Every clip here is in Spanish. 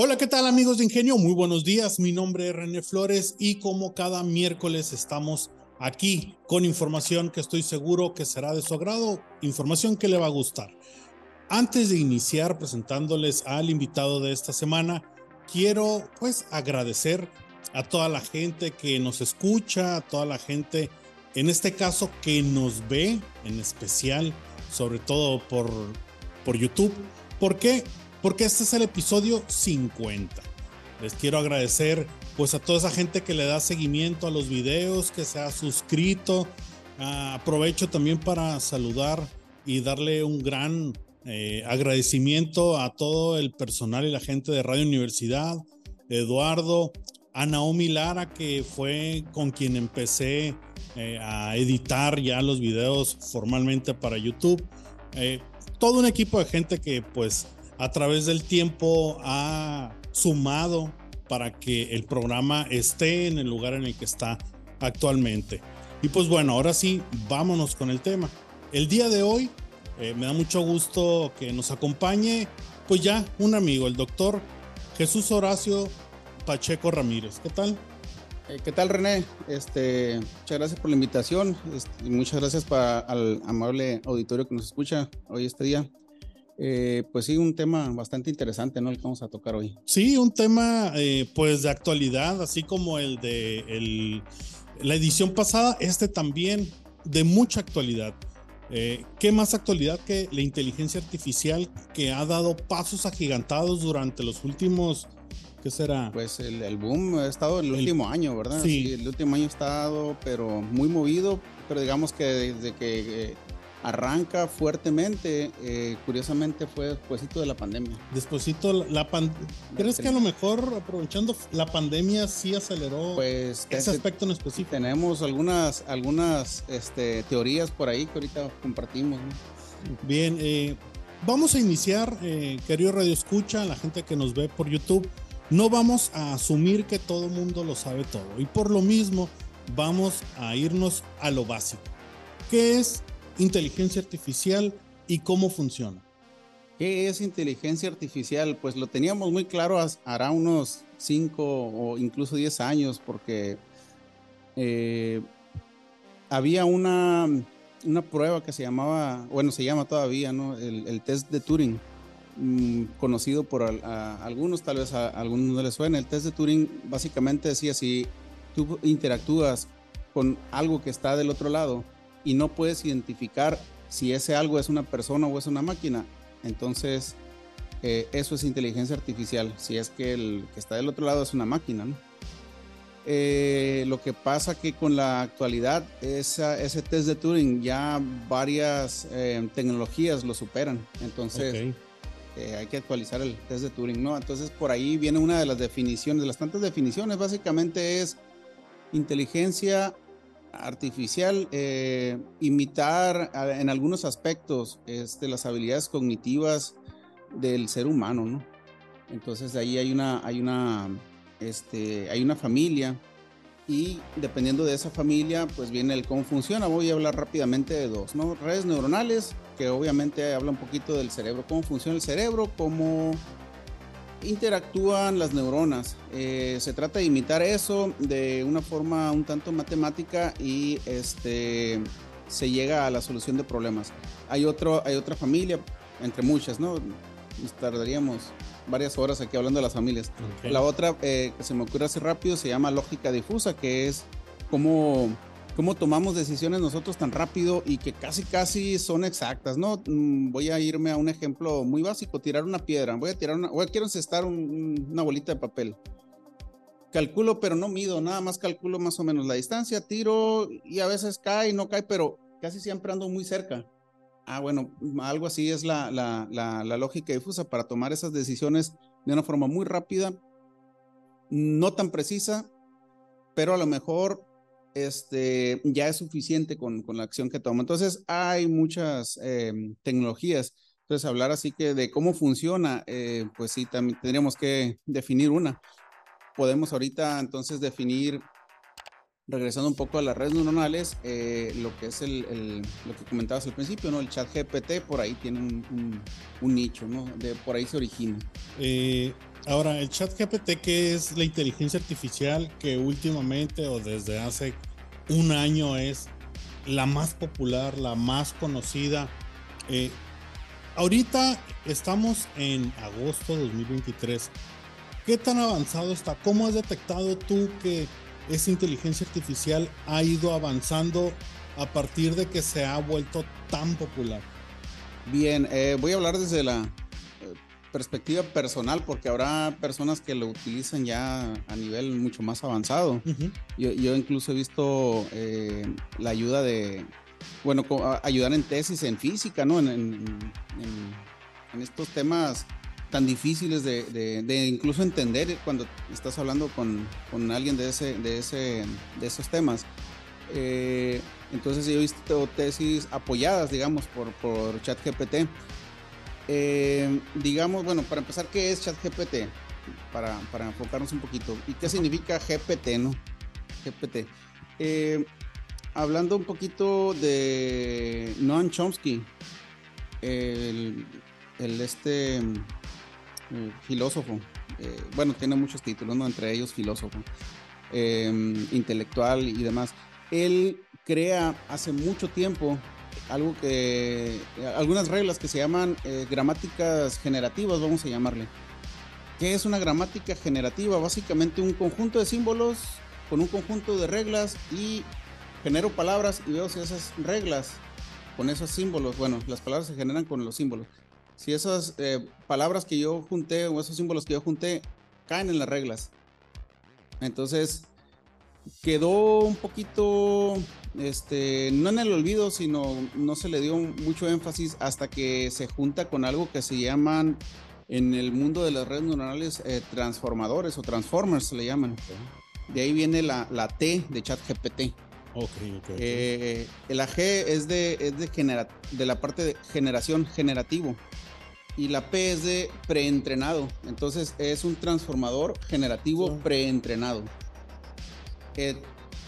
Hola, ¿qué tal amigos de Ingenio? Muy buenos días, mi nombre es René Flores y como cada miércoles estamos aquí con información que estoy seguro que será de su agrado, información que le va a gustar. Antes de iniciar presentándoles al invitado de esta semana, quiero pues agradecer a toda la gente que nos escucha, a toda la gente, en este caso que nos ve en especial, sobre todo por, por YouTube. ¿Por qué? Porque este es el episodio 50. Les quiero agradecer pues a toda esa gente que le da seguimiento a los videos, que se ha suscrito. Ah, aprovecho también para saludar y darle un gran eh, agradecimiento a todo el personal y la gente de Radio Universidad, Eduardo, a Naomi Lara, que fue con quien empecé eh, a editar ya los videos formalmente para YouTube. Eh, todo un equipo de gente que pues a través del tiempo ha sumado para que el programa esté en el lugar en el que está actualmente. Y pues bueno, ahora sí, vámonos con el tema. El día de hoy eh, me da mucho gusto que nos acompañe, pues ya un amigo, el doctor Jesús Horacio Pacheco Ramírez. ¿Qué tal? Eh, ¿Qué tal, René? Este, muchas gracias por la invitación este, y muchas gracias para al amable auditorio que nos escucha hoy este día. Eh, pues sí, un tema bastante interesante, ¿no? El que vamos a tocar hoy. Sí, un tema eh, pues de actualidad, así como el de el, la edición pasada, este también de mucha actualidad. Eh, ¿Qué más actualidad que la inteligencia artificial que ha dado pasos agigantados durante los últimos, ¿qué será? Pues el, boom ha estado el, último año, ¿verdad? Sí. El último año ha estado, pero muy movido, pero digamos que desde que arranca fuertemente, eh, curiosamente fue despuésito de la pandemia. Despuésito la pandemia. ¿Crees que a lo mejor aprovechando la pandemia sí aceleró pues, ese aspecto en específico? Tenemos algunas, algunas este, teorías por ahí que ahorita compartimos. Bien, eh, vamos a iniciar, eh, querido Radio Escucha, la gente que nos ve por YouTube, no vamos a asumir que todo el mundo lo sabe todo y por lo mismo vamos a irnos a lo básico. ¿Qué es inteligencia artificial y cómo funciona. ¿Qué es inteligencia artificial? Pues lo teníamos muy claro hará unos 5 o incluso 10 años porque eh, había una, una, prueba que se llamaba, bueno, se llama todavía, ¿no? El, test de Turing, mm, conocido por algunos, tal vez a, algunos no les suena. El test de Turing básicamente decía si tú interactúas con algo que está del otro lado, y no puedes identificar si ese algo es una persona o es una máquina, entonces eh, eso es inteligencia artificial, si es que el que está del otro lado es una máquina. Eh, lo que pasa que con la actualidad ese test de Turing ya varias eh, tecnologías lo superan, entonces hay que actualizar el test de Turing, ¿no? Entonces por ahí viene una de las definiciones, de las tantas definiciones, básicamente es inteligencia artificial eh, imitar en algunos aspectos este, las habilidades cognitivas del ser humano, ¿no? Entonces ahí hay una, hay una, este, hay una familia y dependiendo de esa familia, pues viene el cómo funciona. Voy a hablar rápidamente de dos, ¿no? Redes neuronales, que obviamente habla un poquito del cerebro, cómo funciona el cerebro, cómo interactúan las neuronas. Eh, se trata de imitar eso de una forma un tanto matemática y este, se llega a la solución de problemas. Hay, otro, hay otra familia, entre muchas, ¿no? Nos tardaríamos varias horas aquí hablando de las familias. La otra eh, que se me ocurre hace rápido se llama lógica difusa, que es como cómo tomamos decisiones nosotros tan rápido y que casi casi son exactas, ¿no? Mm, voy a irme a un ejemplo muy básico, tirar una piedra, voy a tirar una, voy a quiero encestar una bolita de papel. Calculo, pero no mido, nada más calculo más o menos la distancia, tiro y a veces cae, no cae, pero casi siempre ando muy cerca. Ah, bueno, algo así es la, la, la, la lógica difusa para tomar esas decisiones de una forma muy rápida, no tan precisa, pero a lo mejor este, ya es suficiente con, con la acción que toma. Entonces, hay muchas em, tecnologías. Entonces, hablar así que de cómo funciona, eh, pues sí, también tendríamos que definir una. Podemos ahorita entonces definir regresando un poco a las redes neuronales, eh, lo que es el, lo que comentabas al principio, ¿no? El chat GPT por ahí tiene un, nicho, ¿no? De, por ahí se origina. Eh, ahora, el chat GPT, ¿qué es la inteligencia artificial que últimamente o desde hace un año es la más popular, la más conocida? Eh, ahorita estamos en agosto de 2023. ¿Qué tan avanzado está? ¿Cómo has detectado tú que esa inteligencia artificial ha ido avanzando a partir de que se ha vuelto tan popular? Bien, eh, voy a hablar desde la eh, perspectiva personal porque habrá personas que lo utilizan ya a nivel mucho más avanzado. yo, incluso he visto eh, la ayuda de, bueno, ayudar en tesis en física, ¿no? en estos temas tan difíciles de, incluso entender cuando estás hablando con, alguien de, ese, de, ese, de esos temas. Eh, entonces yo he visto tesis apoyadas, digamos, por, por ChatGPT. Eh, digamos, bueno, para empezar, ¿qué es ChatGPT? Para, para enfocarnos un poquito. ¿Y qué significa GPT, no? GPT. Eh, hablando un poquito de Noam Chomsky, el, el este filósofo, eh, bueno, tiene muchos títulos, ¿no? entre ellos filósofo, em, intelectual y demás. Él crea hace mucho tiempo algo que, algunas reglas que se llaman eh, gramáticas generativas, vamos a llamarle. ¿Qué es una gramática generativa? Básicamente un conjunto de símbolos con un conjunto de reglas y genero palabras y veo si esas reglas con esos símbolos, bueno, las palabras se generan con los símbolos si esas eh, palabras que yo junté o esos símbolos que yo junté caen en las reglas. Entonces, quedó un poquito, este, no en el olvido, sino no se le dio mucho énfasis hasta que se junta con algo que se llaman en el mundo de las redes neuronales eh, transformadores o transformers se le llaman. De ahí viene la, la T de ChatGPT. Okay, okay, eh, la G es de, es de, de la parte de generación generativo y la P es de preentrenado. Entonces es un transformador generativo preentrenado. Eh,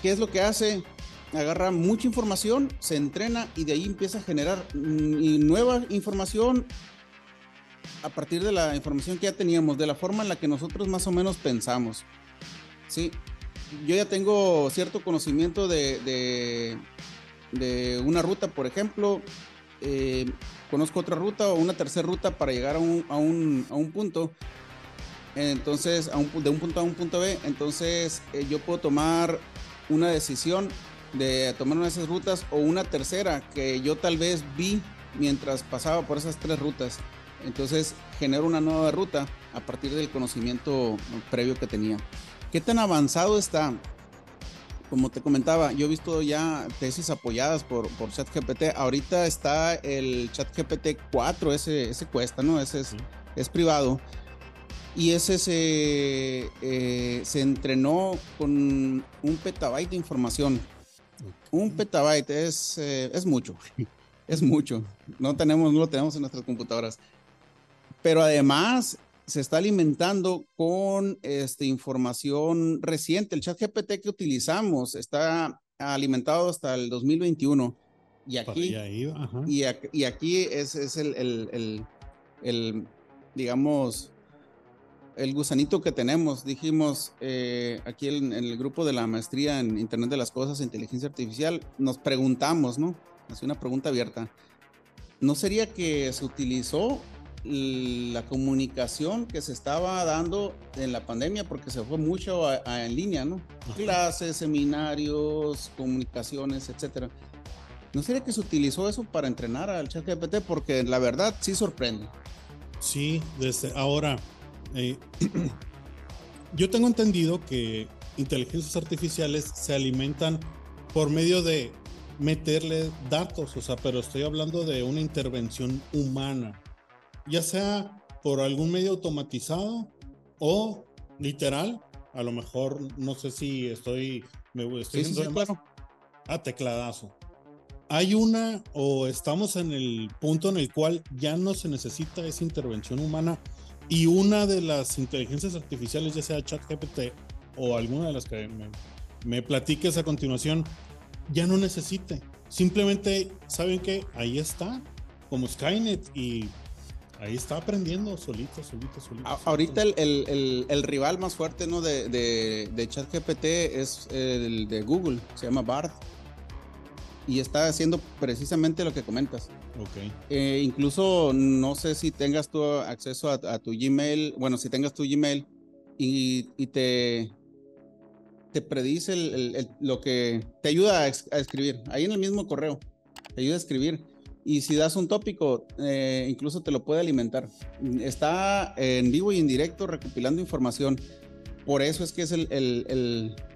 ¿Qué es lo que hace? Agarra mucha información, se entrena y de ahí empieza a generar mm, nueva información a partir de la información que ya teníamos, de la forma en la que nosotros más o menos pensamos. Sí, yo ya tengo cierto conocimiento de, de, una ruta, por ejemplo. Eh, conozco otra ruta o una tercera ruta para llegar a un, a un, a un punto. Entonces, de un punto a un punto B, entonces eh, yo puedo tomar una decisión de tomar una de esas rutas o una tercera que yo tal vez vi mientras pasaba por esas tres rutas. Entonces genero una nueva ruta a partir del conocimiento previo que tenía. ¿Qué tan avanzado está? como te comentaba, yo he visto ya tesis apoyadas por, por ChatGPT. Ahorita está el ChatGPT 4, ese, ese cuesta, ¿no? Ese es, es privado. Y ese se, eh, se entrenó con un petabyte de información. Un petabyte es, eh, es mucho. es mucho. No, tenemos, no lo tenemos en nuestras computadoras. Pero además se está alimentando con este, información reciente. El chat GPT que utilizamos está alimentado hasta el 2021. Y aquí, y, aquí es, es el, el, digamos, el gusanito que tenemos. Dijimos eh, aquí en, el grupo de la maestría en Internet de las Cosas e Inteligencia Artificial, nos preguntamos, ¿no? Hace una pregunta abierta. ¿No sería que se utilizó la comunicación que se estaba dando en la pandemia, porque se fue mucho en línea, ¿no? Clases, seminarios, comunicaciones, etcétera. ¿No sería que se utilizó eso para entrenar al chat GPT? Porque la verdad sí sorprende. Sí, desde ahora. Eh, yo tengo entendido que inteligencias artificiales se alimentan por medio de meterle datos, o sea, pero estoy hablando de una intervención humana ya sea por algún medio automatizado o literal. A lo mejor no sé si estoy, me estoy sí, a tecladazo. Hay una o estamos en el punto en el cual ya no se necesita esa intervención humana y una de las inteligencias artificiales, ya sea ChatGPT o alguna de las que me platiques a continuación, ya no necesite. Simplemente, ¿saben que Ahí está, como Skynet, y ahí está aprendiendo solito, solito, solito. ahorita El, rival más fuerte ¿no? de, de, de ChatGPT es el de Google, se llama Bard. Y está haciendo precisamente lo que comentas. Ok. Eh, incluso no sé si tengas tu acceso a, tu Gmail, bueno, si tengas tu Gmail y, y te, te predice el, lo que te ayuda a, escribir. Ahí en el mismo correo, te ayuda a escribir. Y si das un tópico, eh, incluso te lo puede alimentar. Está en vivo y en directo recopilando información. Por eso es que es el,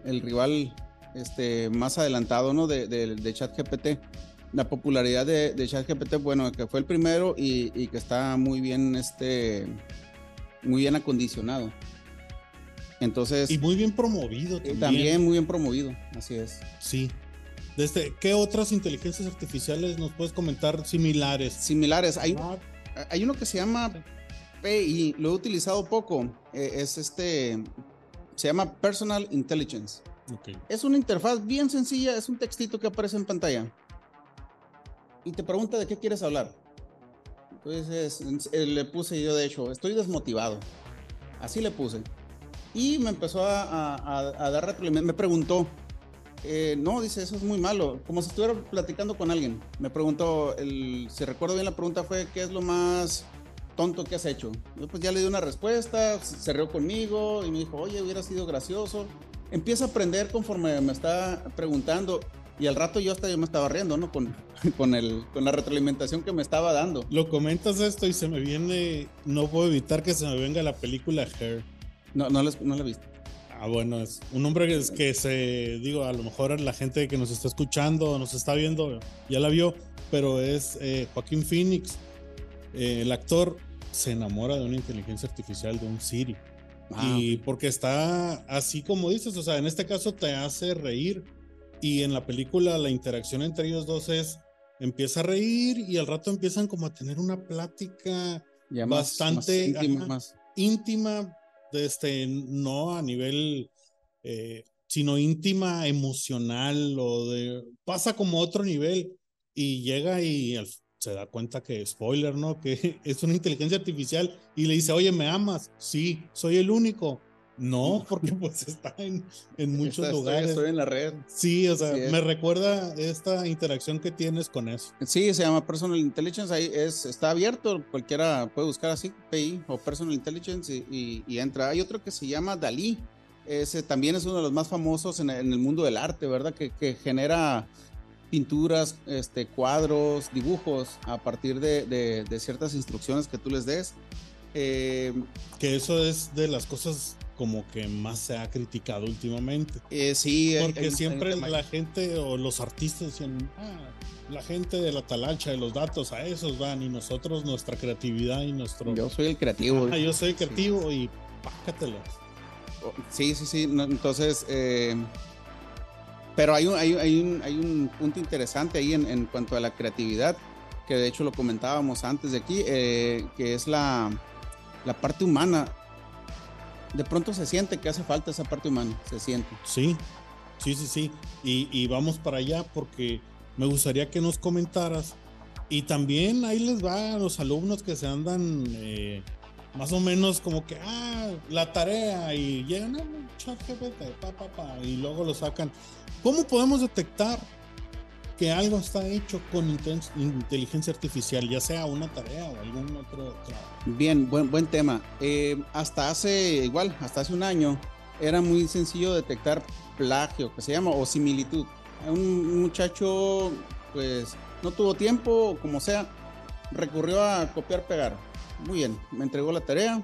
el rival este, más adelantado ¿no? de, de, de ChatGPT. La popularidad de, de, ChatGPT, bueno, que fue el primero y, y que está muy bien, este, muy bien acondicionado. Entonces. Y muy bien promovido también. También muy bien promovido, así es. Sí. Desde, ¿Qué otras inteligencias artificiales nos puedes comentar similares? Similares. Hay, ah. hay uno que se llama PI, lo he utilizado poco. Eh, es este. Se llama Personal Intelligence. Es una interfaz bien sencilla, es un textito que aparece en pantalla. Y te pregunta de qué quieres hablar. Entonces le puse yo, de hecho, estoy desmotivado. Así le puse. Y me empezó a, a, dar retroalimentación. Me preguntó, eh, no, dice, eso es muy malo. Como si estuviera platicando con alguien. Me preguntó, el, si recuerdo bien la pregunta fue, ¿qué es lo más tonto que has hecho? Yo pues ya le di una respuesta, se rió conmigo y me dijo, oye, hubiera sido gracioso. Empieza a aprender conforme me está preguntando y al rato yo hasta yo me estaba riendo, ¿no? Con, con, el, con la retroalimentación que me estaba dando. Lo comentas esto y se me viene, no puedo evitar que se me venga la película Hair. No, no, no la he visto. Ah, bueno, es un hombre que, que se, digo, a lo mejor la gente que nos está escuchando, nos está viendo, ya la vio, pero es eh, Joaquín Phoenix. Eh, el actor se enamora de una inteligencia artificial, de un Siri. Y porque está así como dices, o sea, en este caso te hace reír. Y en la película la interacción entre ellos dos es, empieza a reír y al rato empiezan como a tener una plática bastante íntima, este, no a nivel, eh, sino íntima, emocional, o de, pasa como otro nivel y llega y se da cuenta que, spoiler, ¿no? Que es una inteligencia artificial y le dice, oye, ¿me amas? Sí, soy el único. No, porque pues está en, en muchos lugares. Estoy, en la red. Sí, o sea, me recuerda esta interacción que tienes con eso. Sí, se llama Personal Intelligence, ahí es, está abierto, cualquiera puede buscar así, PI o Personal Intelligence y, entra. Hay otro que se llama Dalí, ese también es uno de los más famosos en, el mundo del arte, ¿verdad? Que, que, genera pinturas, este, cuadros, dibujos a partir de, de, de ciertas instrucciones que tú les des. Eh, que eso es de las cosas como que más se ha criticado últimamente. Eh, sí, porque siempre la gente o los artistas decían, ah, la gente de la talacha de los datos a esos van y nosotros nuestra creatividad y nuestro... Yo soy el creativo. Ah, yo soy el creativo y pácatelo. Oh, sí, sí, sí. entonces, eh, pero hay un, hay, hay, un, hay un punto interesante ahí en, en, cuanto a la creatividad, que de hecho lo comentábamos antes de aquí, eh, que es la, la parte humana de pronto se siente que hace falta esa parte humana, se siente. Sí, sí, sí, sí. Y, vamos para allá porque me gustaría que nos comentaras. Y también ahí les va a los alumnos que se andan eh, más o menos como que, ah, la tarea y llegan, chat pa, pa, pa, y luego lo sacan. ¿Cómo podemos detectar que algo está hecho con inteligencia artificial, ya sea una tarea o algún otro trabajo. Bien, buen, buen tema. Eh, hasta hace, igual, hasta hace un año, era muy sencillo detectar plagio, que se llama, o similitud. Un muchacho, pues, no tuvo tiempo, como sea, recurrió a copiar, pegar. Muy bien, me entregó la tarea.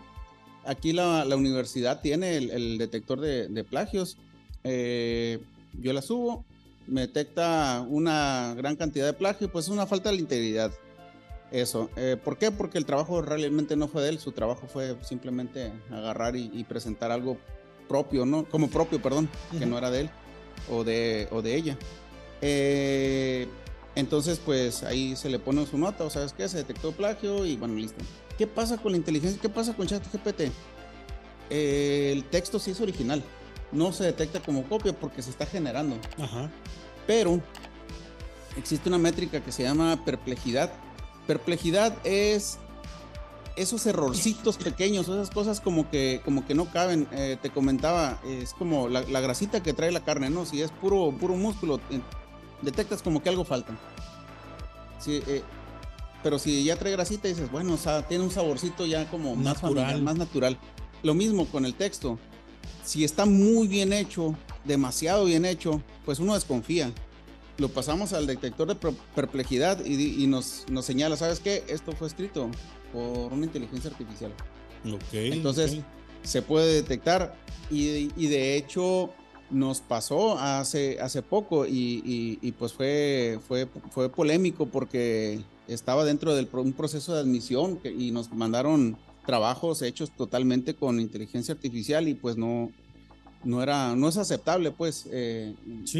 Aquí la, la universidad tiene el, detector de, de plagios. Eh, yo la subo, me detecta una gran cantidad de plagio, pues es una falta de integridad. Eso. Eh, ¿Por qué? Porque el trabajo realmente no fue de él, su trabajo fue simplemente agarrar y, presentar algo propio, ¿no? Como propio, perdón, que no era de él o de, o de ella. Eh, entonces, pues ahí se le pone su nota, o sabes qué, se detectó plagio y bueno, listo. ¿Qué pasa con la inteligencia? ¿Qué pasa con ChatGPT? Eh, el texto sí es original, no se detecta como copia porque se está generando. Pero existe una métrica que se llama perplejidad. Perplejidad es esos errorcitos pequeños, esas cosas como que, como que no caben. Eh, te comentaba, es como la, grasita que trae la carne, ¿no? Si es puro, puro músculo, eh, detectas como que algo falta. Eh, pero si ya trae grasita, dices, bueno, o sea, tiene un saborcito ya como natural. más natural. Lo mismo con el texto. Si está muy bien hecho, demasiado bien hecho, pues uno desconfía. Lo pasamos al detector de perplejidad y, nos, nos señala, ¿sabes qué? Esto fue escrito por una inteligencia artificial. Entonces, se puede detectar y, de hecho nos pasó hace, hace poco y, pues fue, fue, fue polémico porque estaba dentro de un proceso de admisión y nos mandaron trabajos hechos totalmente con inteligencia artificial y pues no, no era, no es aceptable, pues eh,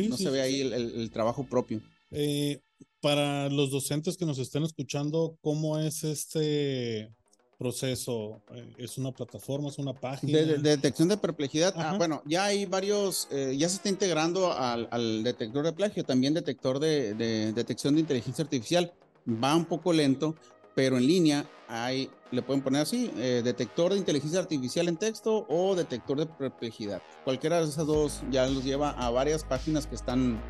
no se ve ahí el, trabajo propio. Eh, para los docentes que nos estén escuchando, ¿cómo es este proceso? Eh, ¿Es una plataforma, es una página? De, detección de perplejidad. Ah, bueno, ya hay varios, eh, ya se está integrando al, detector de plagio, también detector de, detección de inteligencia artificial. Va un poco lento, pero en línea hay, le pueden poner así, eh, detector de inteligencia artificial en texto o detector de perplejidad. Cualquiera de esas dos ya los lleva a varias páginas que están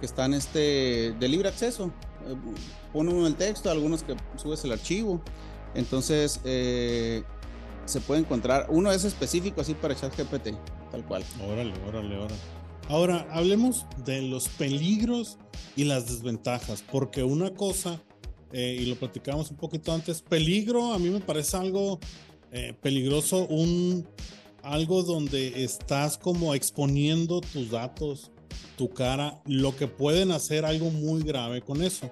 que están este, de libre acceso. Eh, pone uno el texto, algunos que subes el archivo. Entonces, eh, se puede encontrar. Uno es específico así para ChatGPT, tal cual. Órale, órale, órale. Ahora, hablemos de los peligros y las desventajas, porque una cosa, eh, y lo platicamos un poquito antes, peligro a mí me parece algo peligroso, un, algo donde estás como exponiendo tus datos, tu cara, lo que pueden hacer algo muy grave con eso.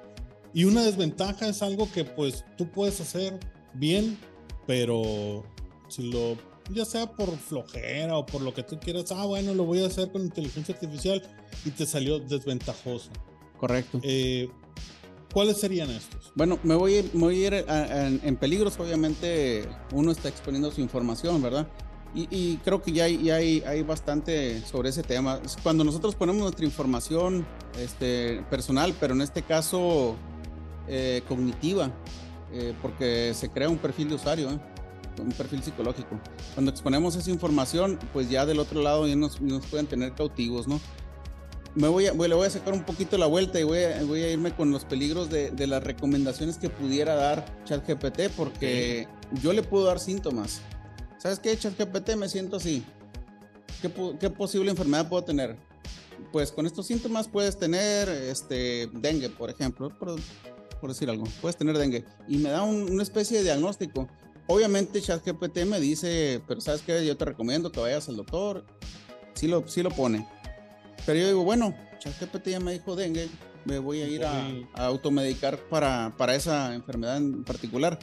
Y una desventaja es algo que pues tú puedes hacer bien, pero si lo, ya sea por flojera o por lo que tú quieras, ah, bueno, lo voy a hacer con inteligencia artificial y te salió desventajoso. Correcto. Eh, ¿Cuáles serían estos? Bueno, me voy, a ir en peligros, obviamente uno está exponiendo su información, ¿verdad? Y, creo que ya, hay, hay, bastante sobre ese tema. Cuando nosotros ponemos nuestra información este, personal, pero en este caso eh, cognitiva, eh, porque se crea un perfil de usuario, ¿eh? un perfil psicológico. Cuando exponemos esa información, pues ya del otro lado ya nos, pueden tener cautivos, ¿no? Me voy a, le voy a sacar un poquito la vuelta y voy a, voy a irme con los peligros de, de, las recomendaciones que pudiera dar ChatGPT, porque yo le puedo dar síntomas ¿Sabes qué, ChatGPT? Me siento así. ¿Qué, posible enfermedad puedo tener? Pues con estos síntomas puedes tener este, dengue, por ejemplo, por, decir algo. Puedes tener dengue. Y me da una especie de diagnóstico. Obviamente ChatGPT me dice, pero ¿sabes qué? Yo te recomiendo que vayas al doctor. Sí lo, sí lo pone. Pero yo digo, bueno, ChatGPT ya me dijo dengue, me voy a ir a, a automedicar para, para esa enfermedad en particular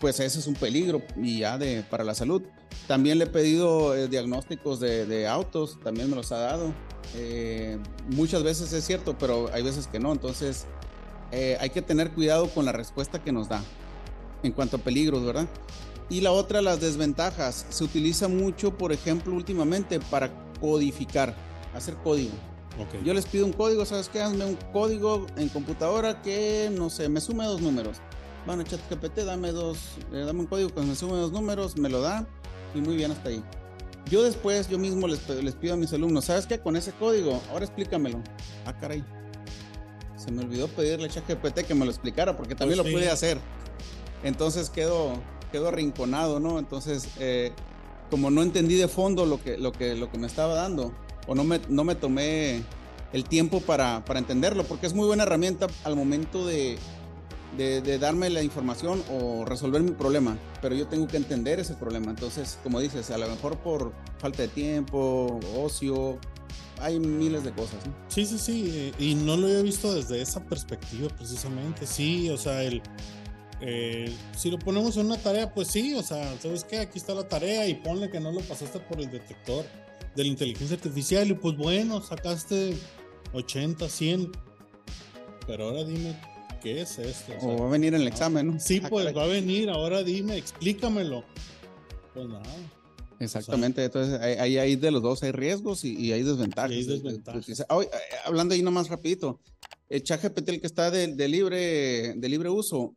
pues ese es un peligro y ya de, para la salud. También le he pedido eh, diagnósticos de, autos, también me los ha dado. Eh, muchas veces es cierto, pero hay veces que no. Entonces eh, hay que tener cuidado con la respuesta que nos da en cuanto a peligros, ¿verdad? Y la otra, las desventajas. Se utiliza mucho, por ejemplo, últimamente para codificar, hacer código. Yo les pido un código, ¿sabes qué? Hazme un código en computadora que, no sé, me sume dos números bueno, ChatGPT, dame dos, eh, dame un código que me sume dos números, me lo da y muy bien hasta ahí. Yo después, yo mismo les, les pido a mis alumnos, ¿sabes qué? Con ese código, ahora explícamelo. Ah, caray. Se me olvidó pedirle a ChatGPT que me lo explicara porque también pues lo puede hacer. Entonces quedo, quedo arrinconado, ¿no? Entonces, eh, como no entendí de fondo lo que, lo que, lo que me estaba dando, o no me, no me tomé el tiempo para, para entenderlo, porque es muy buena herramienta al momento de, de, darme la información o resolver mi problema, pero yo tengo que entender ese problema. Entonces, como dices, a lo mejor por falta de tiempo, ocio, hay miles de cosas. Sí, sí, sí, eh, y no lo he visto desde esa perspectiva precisamente. Sí, o sea, el, eh, si lo ponemos en una tarea, pues sí, o sea, ¿sabes qué? Aquí está la tarea y ponle que no lo pasaste por el detector de la inteligencia artificial y pues bueno, sacaste 80, 100. Pero ahora dime ¿qué es esto? O, va a venir en el examen, ¿no? Sí, ah, pues va a venir, ahora dime, explícamelo. Pues nada. Exactamente, entonces ahí hay, de los dos, hay riesgos y, hay desventajas. hay desventajas. hablando ahí nomás rapidito, el ChatGPT, el que está de, libre, de libre uso,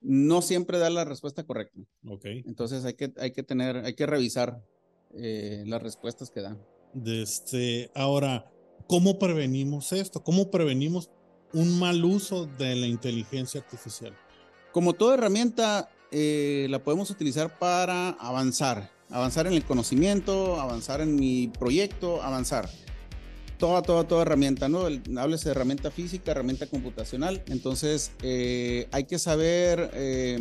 no siempre da la respuesta correcta. Ok. Entonces hay que, hay que tener, hay que revisar eh, las respuestas que dan. Este, ahora, ¿cómo prevenimos esto? ¿Cómo prevenimos un mal uso de la inteligencia artificial? Como toda herramienta, eh, la podemos utilizar para avanzar, avanzar en el conocimiento, avanzar en mi proyecto, avanzar. Toda, toda, toda herramienta, ¿no? Hables de herramienta física, herramienta computacional. Entonces, eh, hay que saber eh,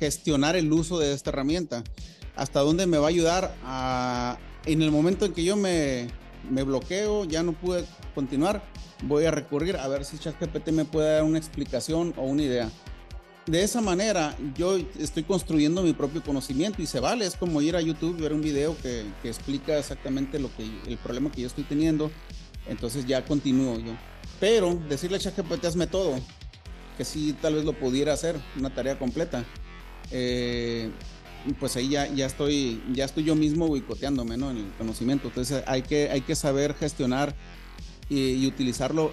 gestionar el uso de esta herramienta. Hasta dónde me va a ayudar en el momento en que yo me, bloqueo, ya no pude continuar, voy a recurrir a ver si ChatGPT me puede dar una explicación o una idea de esa manera yo estoy construyendo mi propio conocimiento y se vale, es como ir a YouTube, ver un video que, explica exactamente lo que, el problema que yo estoy teniendo, entonces ya continúo yo. Pero decirle a ChatGPT hazme todo, que sí tal vez lo pudiera hacer, una tarea completa, eh, pues ahí ya, ya, estoy, ya estoy yo mismo boicoteándome ¿no? en el conocimiento, entonces hay que, hay que saber gestionar y utilizarlo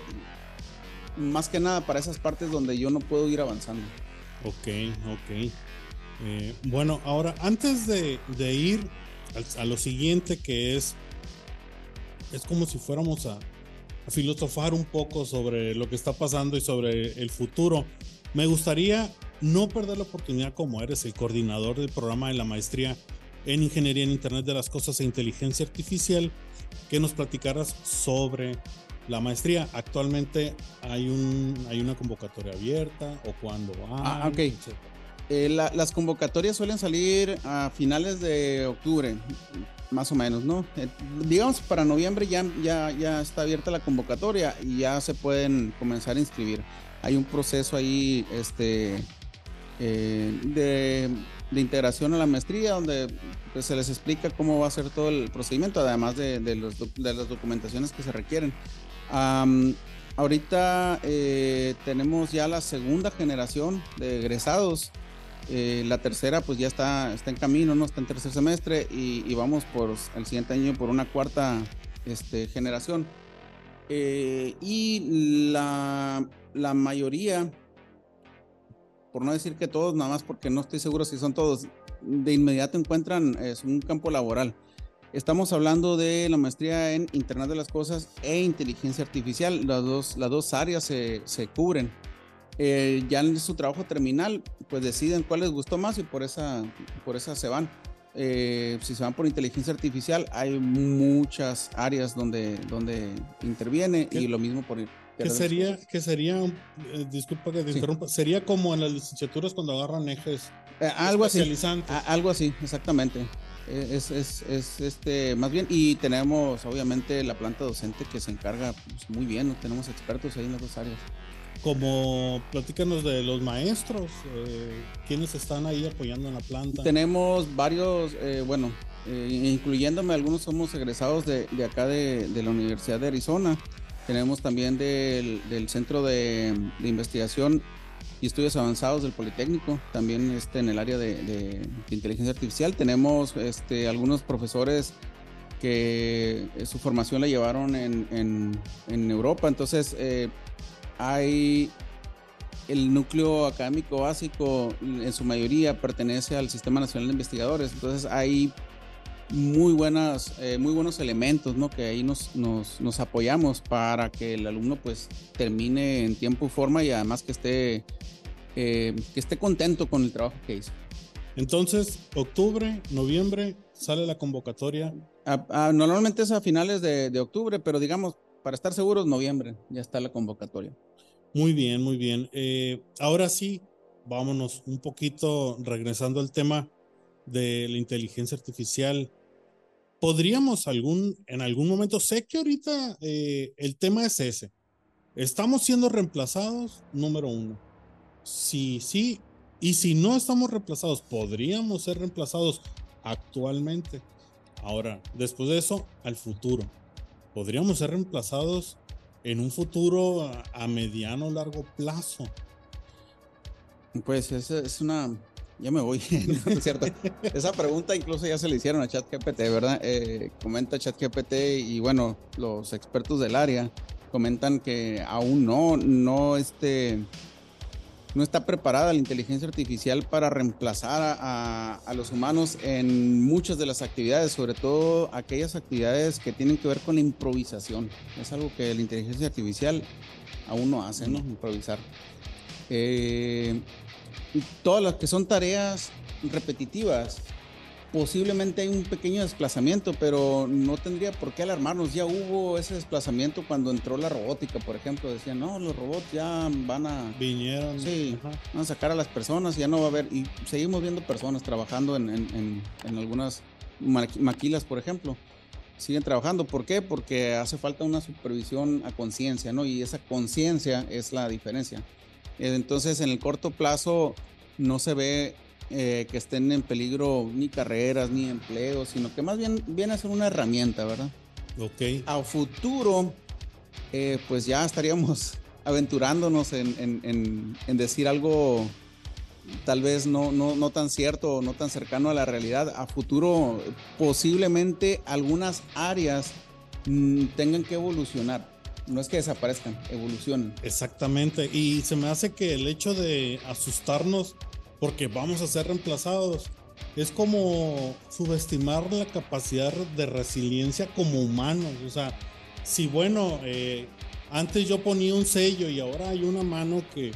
más que nada para esas partes donde yo no puedo ir avanzando. Ok, ok. Eh, bueno, ahora, antes de, ir a, lo siguiente, que es, es como si fuéramos a, filosofar un poco sobre lo que está pasando y sobre el futuro, me gustaría no perder la oportunidad como eres el coordinador del programa de la maestría en Ingeniería en Internet de las Cosas e Inteligencia Artificial, que nos platicaras sobre la maestría. Actualmente hay, un, hay una convocatoria abierta o cuando Ah, ok. Eh, las convocatorias suelen salir a finales de octubre, más o menos, ¿no? Eh, digamos, para noviembre ya, ya, ya está abierta la convocatoria y ya se pueden comenzar a inscribir. Hay un proceso ahí este, eh, de, integración a la maestría donde pues, se les explica cómo va a ser todo el procedimiento, además de, de, los, de las documentaciones que se requieren ahorita eh, tenemos ya la segunda generación de egresados. Eh, la tercera pues ya está, está en camino, ¿no? Está en tercer semestre y, vamos por el siguiente año por una cuarta este, generación. Eh, y la, la mayoría, por no decir que todos, nada más porque no estoy seguro si son todos, de inmediato encuentran es un campo laboral. Estamos hablando de la maestría en Internet de las Cosas e inteligencia artificial. Las dos, las dos áreas se, se cubren. Eh, ya en su trabajo terminal, pues deciden cuál les gustó más y por esa, por esa se van. Eh, si se van por inteligencia artificial, hay muchas áreas donde, donde interviene y lo mismo por... ¿Qué sería, que sería, eh, disculpa que te interrumpa, sería como en las licenciaturas cuando agarran ejes algo así, algo así, exactamente. Es, es, es, este, más bien, y tenemos obviamente la planta docente que se encarga pues, muy bien, tenemos expertos ahí en las dos áreas. Como platícanos de los maestros, eh, ¿quiénes están ahí apoyando en la planta? Tenemos varios, eh, bueno, eh, incluyéndome, algunos somos egresados de, de acá de, de, la Universidad de Arizona. Tenemos también del, del Centro de, de Investigación y estudios avanzados del Politécnico, también este, en el área de, inteligencia artificial. Tenemos este, algunos profesores que su formación la llevaron en, en, Europa, entonces eh, hay el núcleo académico básico, en su mayoría pertenece al Sistema Nacional de Investigadores, entonces hay muy, buenas, eh, muy buenos elementos ¿no? que ahí nos, nos, nos, apoyamos para que el alumno pues termine en tiempo y forma y además que esté eh, que esté contento con el trabajo que hizo. Entonces, octubre, noviembre, sale la convocatoria. normalmente es a finales de, octubre, pero digamos, para estar seguros, noviembre, ya está la convocatoria. Muy bien, muy bien. Eh, ahora sí, vámonos un poquito regresando al tema de la inteligencia artificial. ¿Podríamos algún, en algún momento, sé que ahorita eh, el tema es ese, estamos siendo reemplazados, número uno si sí y si no estamos reemplazados, podríamos ser reemplazados actualmente. Ahora, después de eso, al futuro. Podríamos ser reemplazados en un futuro a, mediano o largo plazo. Pues es, es una Ya me voy, no, es cierto. Esa pregunta incluso ya se le hicieron a ChatGPT, ¿verdad? Eh, comenta ChatGPT y bueno, los expertos del área comentan que aún no, no este, no está preparada la inteligencia artificial para reemplazar a, a, los humanos en muchas de las actividades, sobre todo aquellas actividades que tienen que ver con la improvisación. Es algo que la inteligencia artificial aún no hace, ¿no? Improvisar. Eh, todas las que son tareas repetitivas, posiblemente hay un pequeño desplazamiento, pero no tendría por qué alarmarnos. Ya hubo ese desplazamiento cuando entró la robótica, por ejemplo. Decían, no, los robots ya van a... Vinieron. Sí, van a sacar a las personas, ya no va a haber... Y seguimos viendo personas trabajando en, en, en algunas maquilas, por ejemplo. Siguen trabajando. ¿Por qué? Porque hace falta una supervisión a conciencia, ¿no? Y esa conciencia es la diferencia. Entonces, en el corto plazo no se ve eh, que estén en peligro ni carreras ni empleos, sino que más bien viene a ser una herramienta, ¿verdad? Ok. A futuro, eh, pues ya estaríamos aventurándonos en, decir algo tal vez no, no, no tan cierto o no tan cercano a la realidad. A futuro, posiblemente algunas áreas mm, tengan que evolucionar no es que desaparezcan, evolucionan. Exactamente, y se me hace que el hecho de asustarnos porque vamos a ser reemplazados es como subestimar la capacidad de resiliencia como humanos. O sea, si bueno, eh, antes yo ponía un sello y ahora hay una mano que,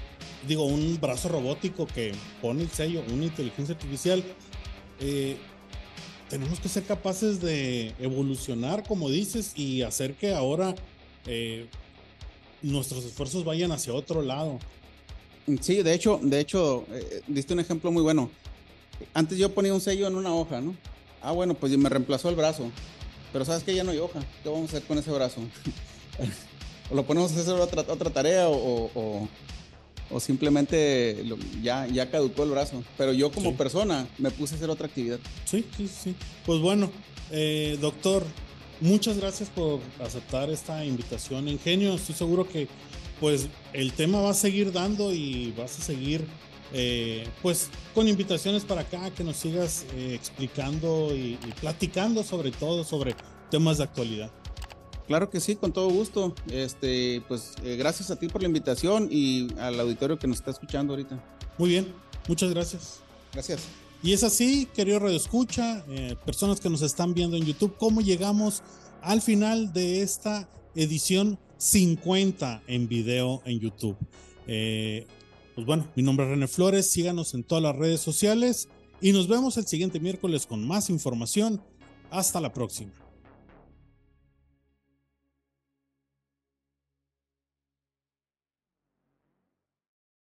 digo, un brazo robótico que pone el sello, una inteligencia artificial. Eh, tenemos que ser capaces de evolucionar, como dices, y hacer que ahora eh, nuestros esfuerzos vayan hacia otro lado. Sí, de hecho, de hecho, eh, diste un ejemplo muy bueno. Antes yo ponía un sello en una hoja, ¿no? Ah, bueno, pues me reemplazó el brazo. Pero sabes que ya no hay hoja. ¿Qué vamos a hacer con ese brazo? o lo ponemos a hacer otra, otra tarea o, o, simplemente ya, ya caducó el brazo. Pero yo como persona me puse a hacer otra actividad. Sí, sí, sí. Pues bueno, eh, doctor, muchas gracias por aceptar esta invitación, Ingenio. Estoy seguro que pues el tema va a seguir dando y vas a seguir eh, pues con invitaciones para acá que nos sigas eh, explicando y, platicando sobre todo sobre temas de actualidad. Claro que sí, con todo gusto. Este, pues eh, gracias a ti por la invitación y al auditorio que nos está escuchando ahorita. Muy bien, muchas gracias. Gracias. Y es así, querido Radio Escucha, eh, personas que nos están viendo en YouTube, cómo llegamos al final de esta edición 50 en video en YouTube. Eh, pues bueno, mi nombre es René Flores, síganos en todas las redes sociales y nos vemos el siguiente miércoles con más información. Hasta la próxima.